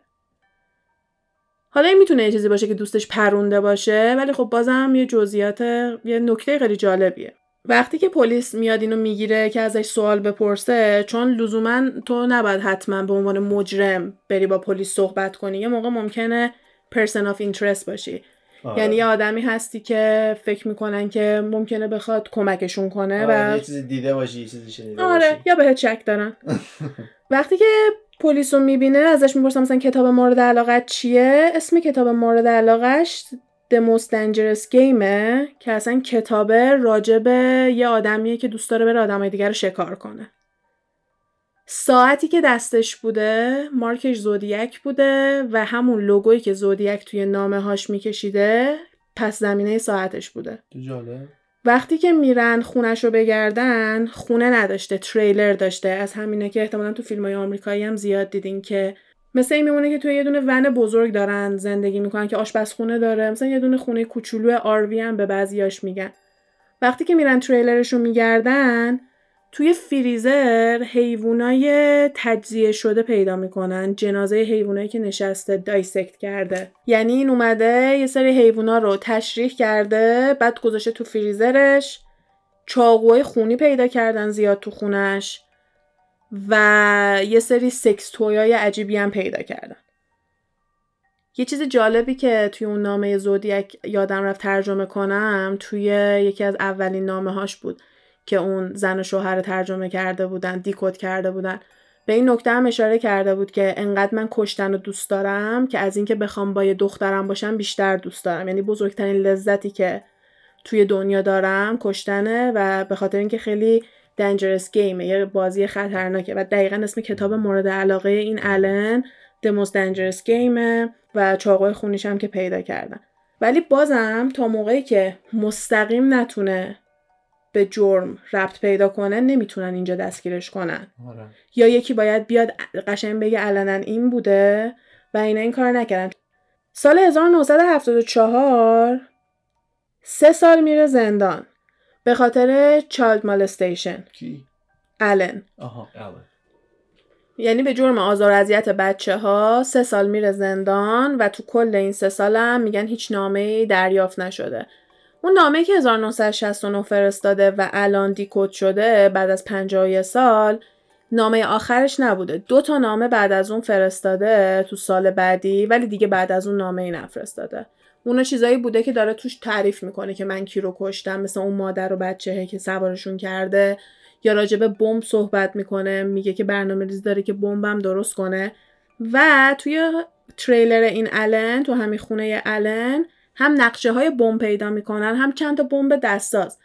حالا این می‌تونه یه چیزی باشه که دوستش پرونده باشه ولی خب بازم یه جزئیات یه نکته خیلی جالبیه. وقتی که پلیس میاد اینو می‌گیره که ازش سوال بپرسه چون لزوما تو نباید حتما به عنوان مجرم بری با پلیس صحبت کنی یه موقع ممکنه پرسن آف اینترست باشی. آره. یعنی یه آدمی هستی که فکر می‌کنن که ممکنه بخواد کمکشون کنه آره، و یه چیزی دیده باشی یه چیزی شنیده آره باشی. یا بهت شک دارن. وقتی که پلیس رو می‌بینه ازش می‌پرسم مثلا کتاب مورد علاقت چیه؟ اسم کتاب مورد علاقش The Most Dangerous Gameه که اصلا کتابه راجب یه آدمیه که دوست داره بره آدمای دیگر رو شکار کنه. ساعتی که دستش بوده مارکش زودیک بوده و همون لوگویی که زودیک توی نامه هاش میکشیده پس زمینه ساعتش بوده. جالب. وقتی که میرن خونش رو بگردن خونه نداشته تریلر داشته. از همینه که احتمالا تو فیلم های آمریکایی هم زیاد دیدین که مثل این میمونه که توی یه دونه ون بزرگ دارن زندگی می‌کنن که آشپزخونه داره. مثلا یه دونه خونه کوچولو آروی هم به بعضیاش میگن. وقتی که میرن تریلرش رو میگردن توی فریزر حیوانای تجزیه شده پیدا می‌کنن. جنازه حیوانایی که نشسته دایسکت کرده. یعنی این اومده یه سری حیوونا رو تشریح کرده بعد گذاشته تو فریزرش. چاقوهای خونی پیدا کردن زیاد تو خونش. و یه سری سکس تویای عجیبی هم پیدا کردن. یه چیز جالبی که توی اون نامه زودیک یادم رفت ترجمه کنم توی یکی از اولین نامه هاش بود. که اون زن و شوهر ترجمه کرده بودن دیکود کرده بودن. به این نکته هم اشاره کرده بود که انقدر من کشتن رو دوست دارم که از اینکه بخوام با یه دخترم باشم بیشتر دوست دارم. یعنی بزرگترین لذتی که توی دنیا دارم کشتنه و به خاطر اینکه خیلی دنجرس گیمه یه بازی خطرناکه. و دقیقا اسم کتاب مورد علاقه این الن Most Dangerous Game و چاقوی خونیش هم که پیدا کردن ولی بازم تا موقعی که مستقیم نتونه به جرم ربط پیدا کنه نمی‌تونن اینجا دستگیرش کنن. آره. یا یکی باید بیاد قشنگ بگه علنا این بوده و اینا این کار نکردن. سال 1974 سه سال میره زندان. به خاطر چالد مالستیشن کی؟ الن. آها آره. یعنی به جرم آزار و اذیت بچه ها سه سال میره زندان و تو کل این سه سالم میگن هیچ نامه دریافت نشده. اون نامه که 1969 فرستاده و الان دیکود شده بعد از 50 سال نامه آخرش نبوده. دو تا نامه بعد از اون فرستاده تو سال بعدی ولی دیگه بعد از اون نامه ای نفرستاده. اونا چیزایی بوده که داره توش تعریف می‌کنه که من کی رو کشتم مثل اون مادر و بچهه که سوارشون کرده. یا راجع به بمب صحبت می‌کنه میگه که برنامه ریزی داره که بمبم درست کنه. و توی تریلر این الن تو همین خونه الن هم نقشه های بمب پیدا می‌کنن هم چند تا بمب دستساز.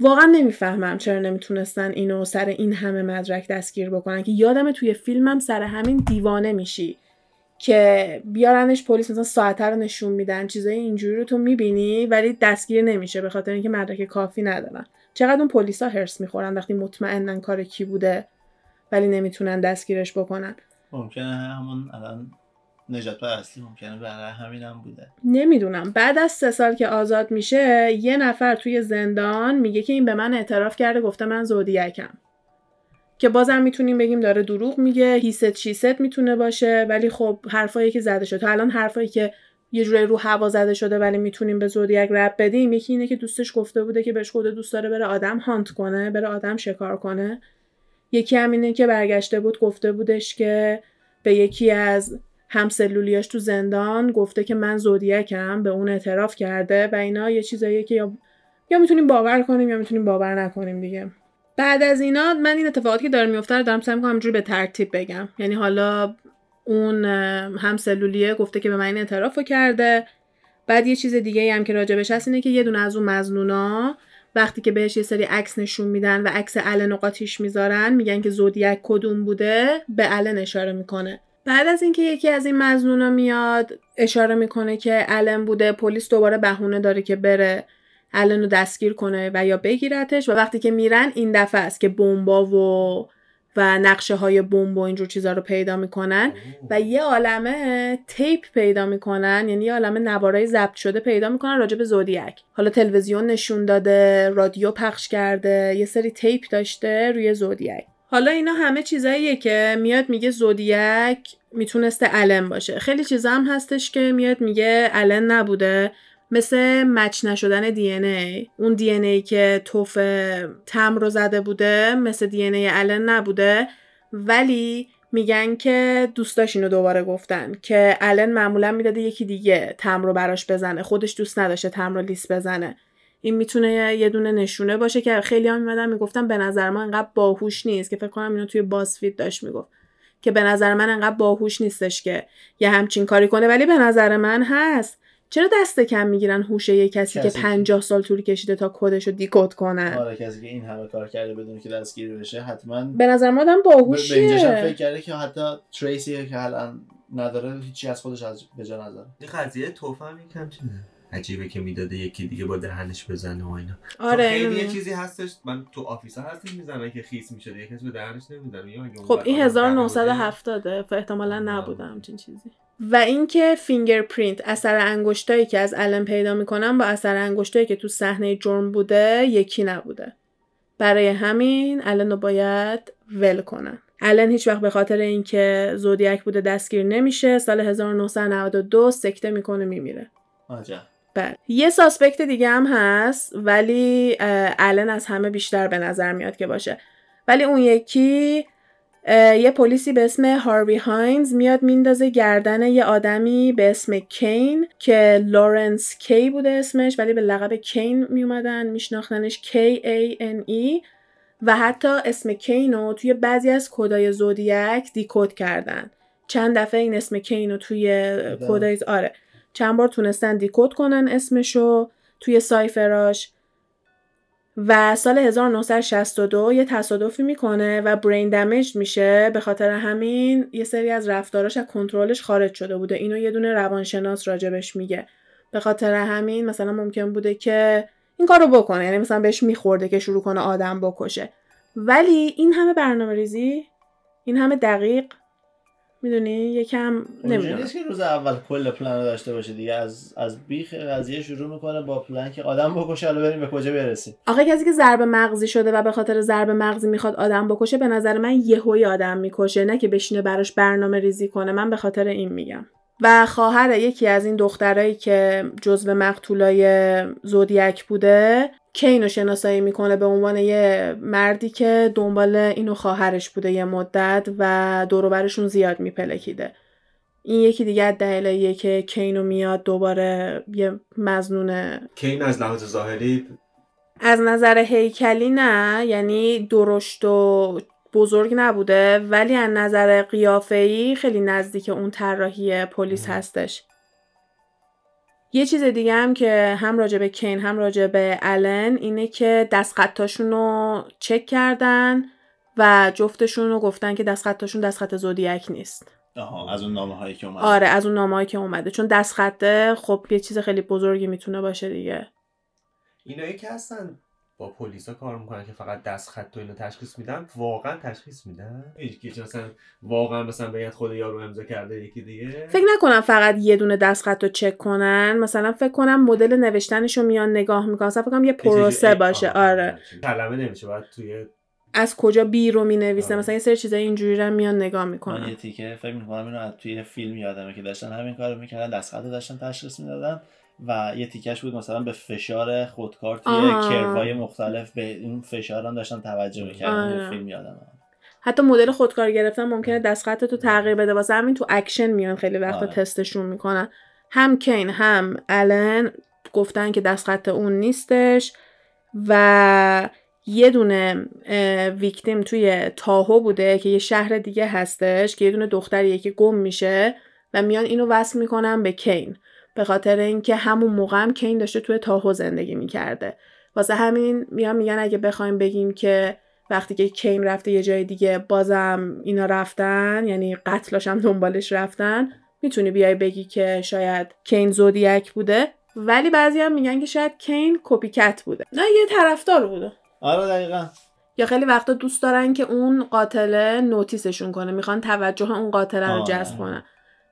واقعا نمی‌فهمم چرا نمی‌تونستن اینو سر این همه مدرک دستگیر بکنن که یادم توی فیلمم سر همین دیوانه میشی که بیارنش پلیس مثلا ساعته رو نشون میدن چیزای اینجوری رو تو می‌بینی ولی دستگیر نمیشه به خاطر اینکه مدرک کافی ندارن. چقدر اون پلیسا هرس می‌خورن وقتی مطمئنن کار کی بوده ولی نمی‌تونن دستگیرش بکنن. ممکنه همون الان نجات پرستی ممکنه برای همین هم بوده. نمی‌دونم. بعد از سه سال که آزاد میشه یه نفر توی زندان میگه که این به من اعتراف کرده گفته من زودیکم. که بازم می‌تونیم بگیم داره دروغ میگه هیست شیست می‌تونه باشه ولی خب حرفایی که زده شده. تا الان حرفایی که یه جوری رو هوا زده شده ولی می‌تونیم به زودیک رب بدیم. یکی اینه که دوستش گفته بوده که بهش خود دوست داره بره آدم هانت کنه بره آدم شکار کنه. یکی هم اینه که برگشته بود گفته بودش که به یکی از همسلولیاش تو زندان گفته که من زودیکم به اون اعتراف کرده و اینا یه چیزاییه که یا, یا می‌تونیم باور کنیم یا می‌تونیم باور نکنیم دیگه. بعد از اینا من این اتفاقاتی که داره میفته رو دارم سعی می‌کنم همجوری به ترتیب بگم. یعنی حالا اون هم سلولیه گفته که به من این اعتراف کرده. بعد یه چیز دیگه هم که راجبش هست اینه که یه دونه از اون مزنونا وقتی که بهش یه سری عکس نشون میدن و عکس الن و قاطیش می‌ذارن میگن که زودیک کدوم بوده به الن اشاره می‌کنه. بعد از اینکه یکی از این مزنونا میاد اشاره می‌کنه که الن بوده پلیس دوباره بهونه داره که بره الن رو دستگیر کنه و یا بگیرتش. و وقتی که میرن این دفعه است که بمبا و و نقشه های بمب و اینجور چیزا رو پیدا می‌کنن. و یه عالمه تیپ پیدا می‌کنن یعنی یه عالمه نوارای ضبط شده پیدا می‌کنن راجع به زودیک حالا تلویزیون نشون داده رادیو پخش کرده یه سری تیپ داشته روی زودیک حالا اینا همه چیزاییه که میاد میگه زودیک می‌تونسته علم باشه. خیلی چیزا هم هستش که میاد میگه علم نبوده. مثل مچ نشدن دی ای. اون دی ای که توف تم رو زده بوده مثل دی ای الن نبوده. ولی میگن که دوستاش اینو دوباره گفتن که الن معمولا می‌داده یکی دیگه تم رو براش بزنه. خودش دوست نداشته تم رو لیست بزنه. این می‌تونه یه دونه نشونه باشه که خیلی هم میمدن می‌گفتن به نظر من انقدر باهوش نیست که فکر کنم اینو توی بازفید داشت می‌گفت. که به نظر من انقدر باهوش نیستش که یه همچین کاری کنه. ولی به نظر من هست. چرا دست کم می‌گیرن هوش یه کسی, که 50 سال طول کشیده تا کدش رو decode کنه؟ آره کسی که این همه کار کرده بدون که دستگیر بشه حتما به نظر ما آدم باهوشیه به اینجاش فکر کرده که حتی trace ی که الان نداره هیچی از خودش از به جا نذاره. این قضیه تفم یکم چیزه عجیبه که می‌داده یکی دیگه با دهنش بزنه و اینا. آره خیلی یه چیزی هستش من تو office هستی می‌زنن که خیس میشه یه کسی به دهنش نمی‌زنه خب این 1970 احتمالا نبوده همچین چیزی. و اینکه fingerprint اثر انگشتایی که از الن پیدا می‌کنن با اثر انگشتایی که تو صحنه جرم بوده یکی نبوده. برای همین الن رو باید ول کنن الن هیچ وقت به خاطر اینکه زودیاک بوده دستگیر نمیشه سال 1992 سکته می‌کنه میمیره. آها بله. یه suspect دیگه هم هست ولی الن از همه بیشتر به نظر میاد که باشه. ولی اون یکی یه پلیسی به اسم هاروی هاینز میاد میندازه گردن یه آدمی به اسم کین که لورنس کی بوده اسمش ولی به لقب کین میومدن میشناختنش K A N E و حتی اسم کین رو توی بعضی از کدای زودیاک decode کردن. چند دفعه این اسم کین رو توی کدای آره. چند بار تونستن decode کنن اسمشو توی سایفراش و سال 1962 یه تصادفی می‌کنه و برین دمیج میشه. به خاطر همین یه سری از رفتاراش از کنترلش خارج شده بوده. اینو یه دونه روانشناس راجبش میگه. به خاطر همین مثلا ممکن بوده که این کارو بکنه. یعنی مثلا بهش میخورده که شروع کنه آدم بکشه. ولی این همه برنامه ریزی این همه دقیق می‌دونی؟ یکم نمی‌دونم. نیست که روز اول کل پلان رو داشته باشه دیگه. از از بیخ قضیه شروع می‌کنه با پلان که آدم بکشه حالا بریم به کجا برسیم. آخه کسی که ضرب مغزی شده و به خاطر ضرب مغزی می‌خواد آدم بکشه به نظر من یهوی آدم می‌کشه نه که بشینه براش برنامه ریزی کنه. من به خاطر این میگم. و خواهر یکی از این دخترایی که جزو مقتولای زودیک بوده کینو شناسایی می‌کنه به عنوان یه مردی که دنبال اینو خواهرش بوده یه مدت و دوروبرشون زیاد میپلکیده. این یکی دیگه دلیلیه که کینو میاد دوباره یه مزنونه کین از لحاظ ظاهری از نظر هیکلی نه یعنی درشت و بزرگ نبوده ولی از نظر قیافه‌ای خیلی نزدیک اون طراحی پلیس هستش. یه چیز دیگه هم که هم راجع به کین هم راجع به الن اینه که دستخطاشون رو چک کردن و جفتشون رو گفتن که دستخطاشون دستخط زودیک نیست. آها از اون نامه هایی که اومده. آره از اون نامه هایی که اومده. چون دستخطه خب یه چیز خیلی بزرگی می‌تونه باشه دیگه. اینایی که هستن؟ با پلیسا کار می‌کنن که فقط دست خط و اینو تشخیص میدن. واقعا تشخیص میدن. یکی مثلا واقعا مثلا بگن خود یارو امضا کرده یکی دیگه. فکر نکنم فقط یه دونه دست خط رو چک کنن. مثلا فکر کنم مدل نوشتنش رو میان نگاه می‌کنن. مثلا فکر کنم یه پروسه باشه. آره. کلمه نمیشه باید توی از کجا B رو می نویسه مثلا یه سری چیزای اینجوری رو میان نگاه می‌کنن. من یه تیکه فکر می‌کنم اینو از توی فیلم یادمه که داشتن همین کارو می‌کردن. دست خط داشتن تشخیص می‌دادن. و یه تیکش بود مثلا به فشار خودکار توی curve های مختلف به این فشار هم داشتن توجه می‌کردن. فیلم یادم حتی مدل خودکار گرفتن ممکنه دستخطتو تغییر بده. واسه همین تو اکشن میان خیلی وقت آره. تستشون می‌کنن. هم کین هم الن گفتن که دستخط اون نیستش و یه دونه ویکتیم توی تاهو بوده که یه شهر دیگه هستش که یه دونه دختریه که گم میشه و میان اینو وصل می‌کنن به کین. به خاطر اینکه همون موقع هم کین داشته توی تاهو زندگی می‌کرده. واسه همین میان میگن اگه بخوایم بگیم که وقتی که کین رفته یه جای دیگه بازم اینا رفتن یعنی قتلاش هم دنبالش رفتن می‌تونی بیای بگی که شاید کین زودیک بوده. ولی بعضی هم میگن که شاید کین کپیکت بوده. نه یه طرفدار بوده. آره دقیقا. یا خیلی وقتا دوست دارن که اون قاتله نوتیسشون کنه. می‌خوان توجه اون قاتله رو آره. جذب کنن.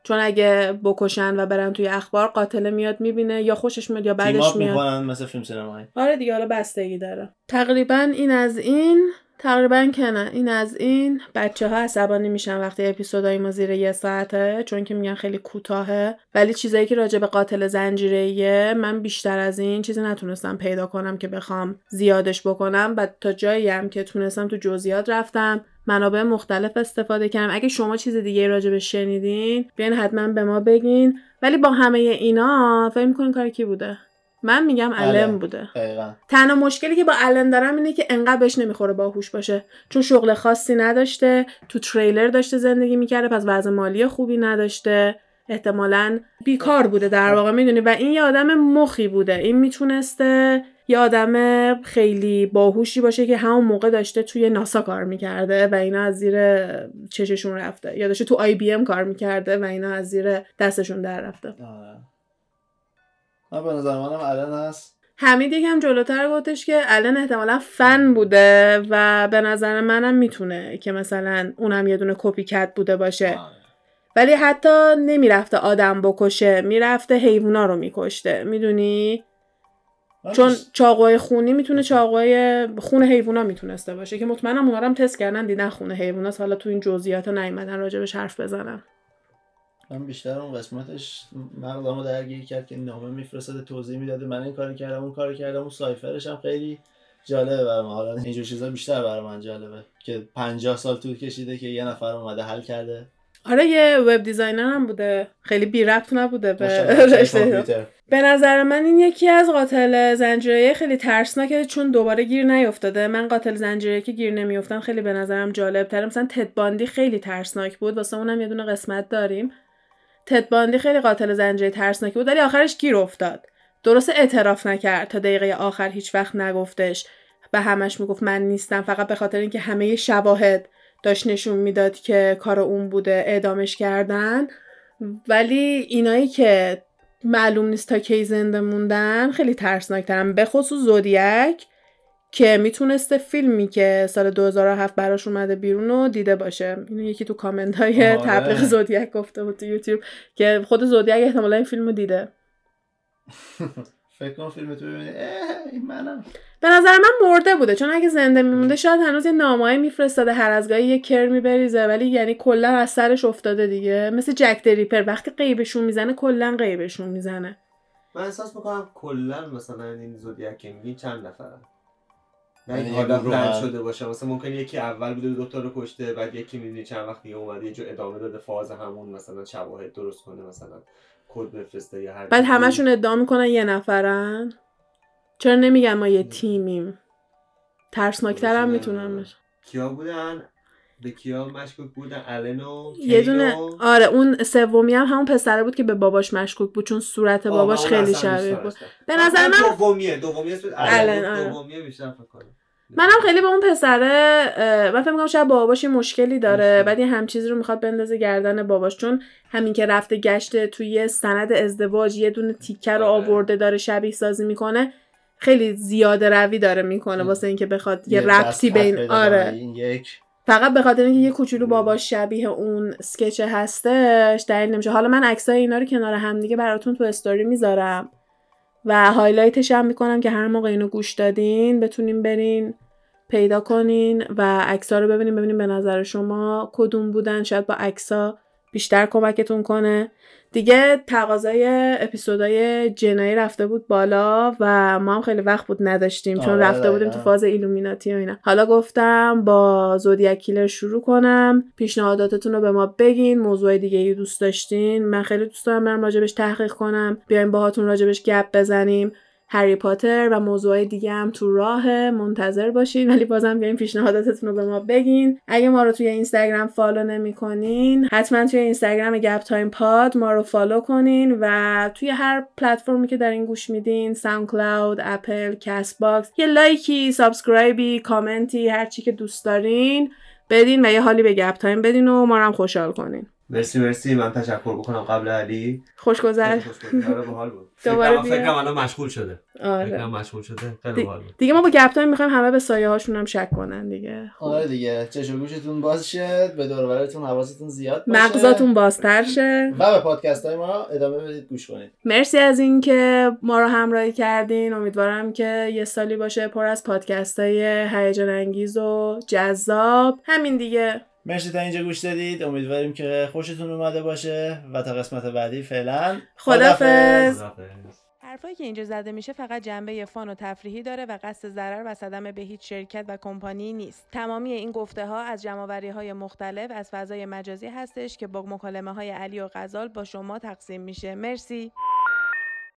چون اگه بکشن و برن توی اخبار قاتله میاد می‌بینه یا خوشش میاد یا بعدش میاد. مثل فیلم سینمایی آره دیگه حالا بستگی داره. تقریبا این از این. تقریبا که نه این از این بچه ها عصبانی میشن وقتی اپیزودای ما زیر یه ساعته چون که میگن خیلی کوتاهه. ولی چیزایی که راجع به قاتل زنجیره من بیشتر از این چیزی نتونستم پیدا کنم که بخوام زیادش بکنم. و تا جایی هم که تونستم تو جزئیات رفتم منابع مختلف استفاده کردم. اگه شما چیز دیگه راجع به شنیدین بیاین حتما به ما بگین. ولی با همه اینا فکر می‌کنین کار کی بوده؟ من میگم آلن. علم بوده. دقیقا. تنها مشکلی که با الن دارم اینه که انقدر بهش نمی‌خوره باهوش باشه. چون شغل خاصی نداشته تو تریلر داشته زندگی می‌کرده پس وضع مالی خوبی نداشته. احتمالا بیکار بوده در واقع می‌دونی؟ و این یه آدم مخی بوده. این می‌تونسته یه آدم خیلی باهوشی باشه که همون موقع داشته توی ناسا کار می‌کرده و اینا از زیر چششون رفته. یا داشته تو آی بی ام کار می‌کرده و اینا از زیر دستشون در رفته. آره. من به نظر منم الان هست. حمید یکم جلوتر گفتش که الان احتمالا فن بوده و به نظر منم می‌تونه که مثلا اونم یه دونه کپی کت بوده باشه. آره. ولی حتی نمی‌رفته آدم بکشه می‌رفته حیوونا رو میکشته. می‌دونی؟ چون چاقوهای خونی می‌تونه چاقوهای خون حیوونا می‌تونسته باشه که مطمئنم اونا هم تست کردن دیدن خون حیوونا حالا تو این جزئیات نیومدن راجبش حرف بزنن من بیشتر اون قسمتش مغزمو درگیر کرد که نامه میفرستاده توضیح می‌داده من این کاری کردم اون کاری کردم اون cipher ش هم خیلی جالبه برام. حالا اینجور چیزا بیشتر برای من جالبه که 50 سال طول کشیده که یه نفر اومده حل کرده. آره یه web designer هم بوده. خیلی بی ربط نبوده به رشته. به نظر من این یکی از قاتل زنجیره خیلی ترسناکه چون دوباره گیر نیفتاده. من قاتل زنجیره که گیر نمیافتن خیلی به نظرم جالب تره مثلا تد باندی خیلی ترسناک بود. واسه اونم یه دونه قسمت داریم. تد باندی خیلی قاتل زنجیره ترسناکی بود ولی آخرش گیر افتاد. درست اعتراف نکرد. تا دقیقه آخر هیچ وقت نگفتش. به همش می‌گفت من نیستم فقط به خاطر اینکه همه شواهد داشت نشون می‌داد که کار اون بوده اعدامش کردن. ولی اینایی که معلوم نیست تا کی زنده موندن خیلی ترسناکترن. به خصوص زودیک که می‌تونسته فیلمی که سال 2007 براش اومده بیرون رو دیده باشه. اینو یکی تو کامنت های آره. تبلیغ زودیک گفته بود تو یوتیوب که خود زودیک احتمالا این فیلم رو دیده. فکر کن فیلم تو ببینی. این منم. به نظر من مرده بوده. چون اگه زنده میمونده شاید هنوز یه نامه‌ای میفرستاده. هر از گاهی یه کرمی بریزه ولی یعنی کلا از سرش افتاده دیگه. مثل جک دریپر وقتی غیبشون می‌زنه کلا غیبشون می‌زنه. من احساس می‌کنم کلا مثلا این زودیک که میگی چند نفرن نه یعنی این پلن هم. شده باشه. مثلا ممکن یکی اول بوده دوتا رو کشته بعد یکی می‌دونی چند وقت دیگه اومده یه جو ادامه داده فاز همون مثلا شواهد درست کنه مثلا کد بفرسته یا هر بعد. همشون ادعا می‌کنن یه نفرن. چرا نمیگن ما یه تیمیم؟ ترسناکتر هم می‌تونن بشه کیا بودن؟ کیا مشکوک بودن الن و یه دونه آره اون سومی هم همون پسره بود که به باباش مشکوک بود چون صورت باباش خیلی شبیه بود. به نظر من دومیه دومیه اسمش الن، آره. دومیه بیشتر فکر کنم منم خیلی به اون پسره من فکر می‌کنم شاید باباش یه مشکلی داره. بعد یه هم چیزی رو می‌خواد بندازه گردن باباش چون همین که رفته گشته توی یه سند ازدواج یه دونه تیکه رو آره. آورده داره شبیه سازی می‌کنه خیلی زیاده روی داره می‌کنه. واسه اینکه بخواد یه ربطی بین آره. این یک فقط به خاطر اینکه یه کوچولو باباش شبیه اون sketch هستش دلیل نمیشه. حالا من عکسای اینا رو کنار هم دیگه براتون تو استوری می‌ذارم و highlight ش هم می‌کنم که هر موقع اینو گوش دادین بتونین برین پیدا کنین و عکس‌ها رو ببینین ببینین به نظر شما کدوم بودن. شاید با عکس‌ها بیشتر کمکتون کنه. دیگه تقاضای اپیزودهای جنایی رفته بود بالا و ما هم خیلی وقت بود نداشتیم چون آره، رفته بودیم تو. فاز ایلومیناتی و اینا. حالا گفتم با Zodiac Killer شروع کنم. پیشنهاداتتون رو به ما بگین. موضوع دیگه ای دوست داشتین. من خیلی دوست دارم برم راجبش تحقیق کنم. بیایم باهاتون راجبش گپ بزنیم. هری پاتر و موضوع دیگه هم تو راه منتظر باشین ولی بازم بیاین پیشنهاداتتون رو به ما بگین. اگه ما رو توی اینستاگرام follow نمی‌کنین حتما توی اینستاگرام گپ تایم پاد ما رو follow کنین و توی هر پلتفرمی که دارین گوش میدین ساوند کلاود اپل کست باکس یه like ی subscribe ی comment ی هر چی که دوست دارین بدین و یه حالی به گپ تایم بدین و ما رو هم خوشحال کنین. مرسی مرسی. من تشکر بکنم قبل علی. خوش گذشت آره باحال بود. دوباره فکرم بیا. فکرم الان مشغول شده. آره. فکرم مشغول شده. خیلی باحال بود. دیگه ما با گپ تایم می‌خوایم همه به سایه هاشون هم شک کنن دیگه. آره دیگه. چشم و گوشتون باز شد به دور و برتون حواستون زیاد باشه. مغزاتون بازتر شه. و به پادکست های ما ادامه بدید گوش کنید. مرسی از اینکه ما رو همراهی کردین. امیدوارم که یه سالی باشه پر از پادکست های هیجان انگیز و جذاب. همین دیگه. مرسی تا اینجا گوش دادید امیدواریم که خوشتون اومده باشه و تا قسمت بعدی فعلا خدافظ. خداحافظ. حرفایی که اینجا زده میشه فقط جنبه فان و تفریحی داره و قصد ضرر و صدمه به هیچ شرکت و کمپانی نیست. تمامی این گفته ها از جمعوری های مختلف از فضای مجازی هستش که با مکالمه های علی و غزال با شما تقسیم میشه. مرسی.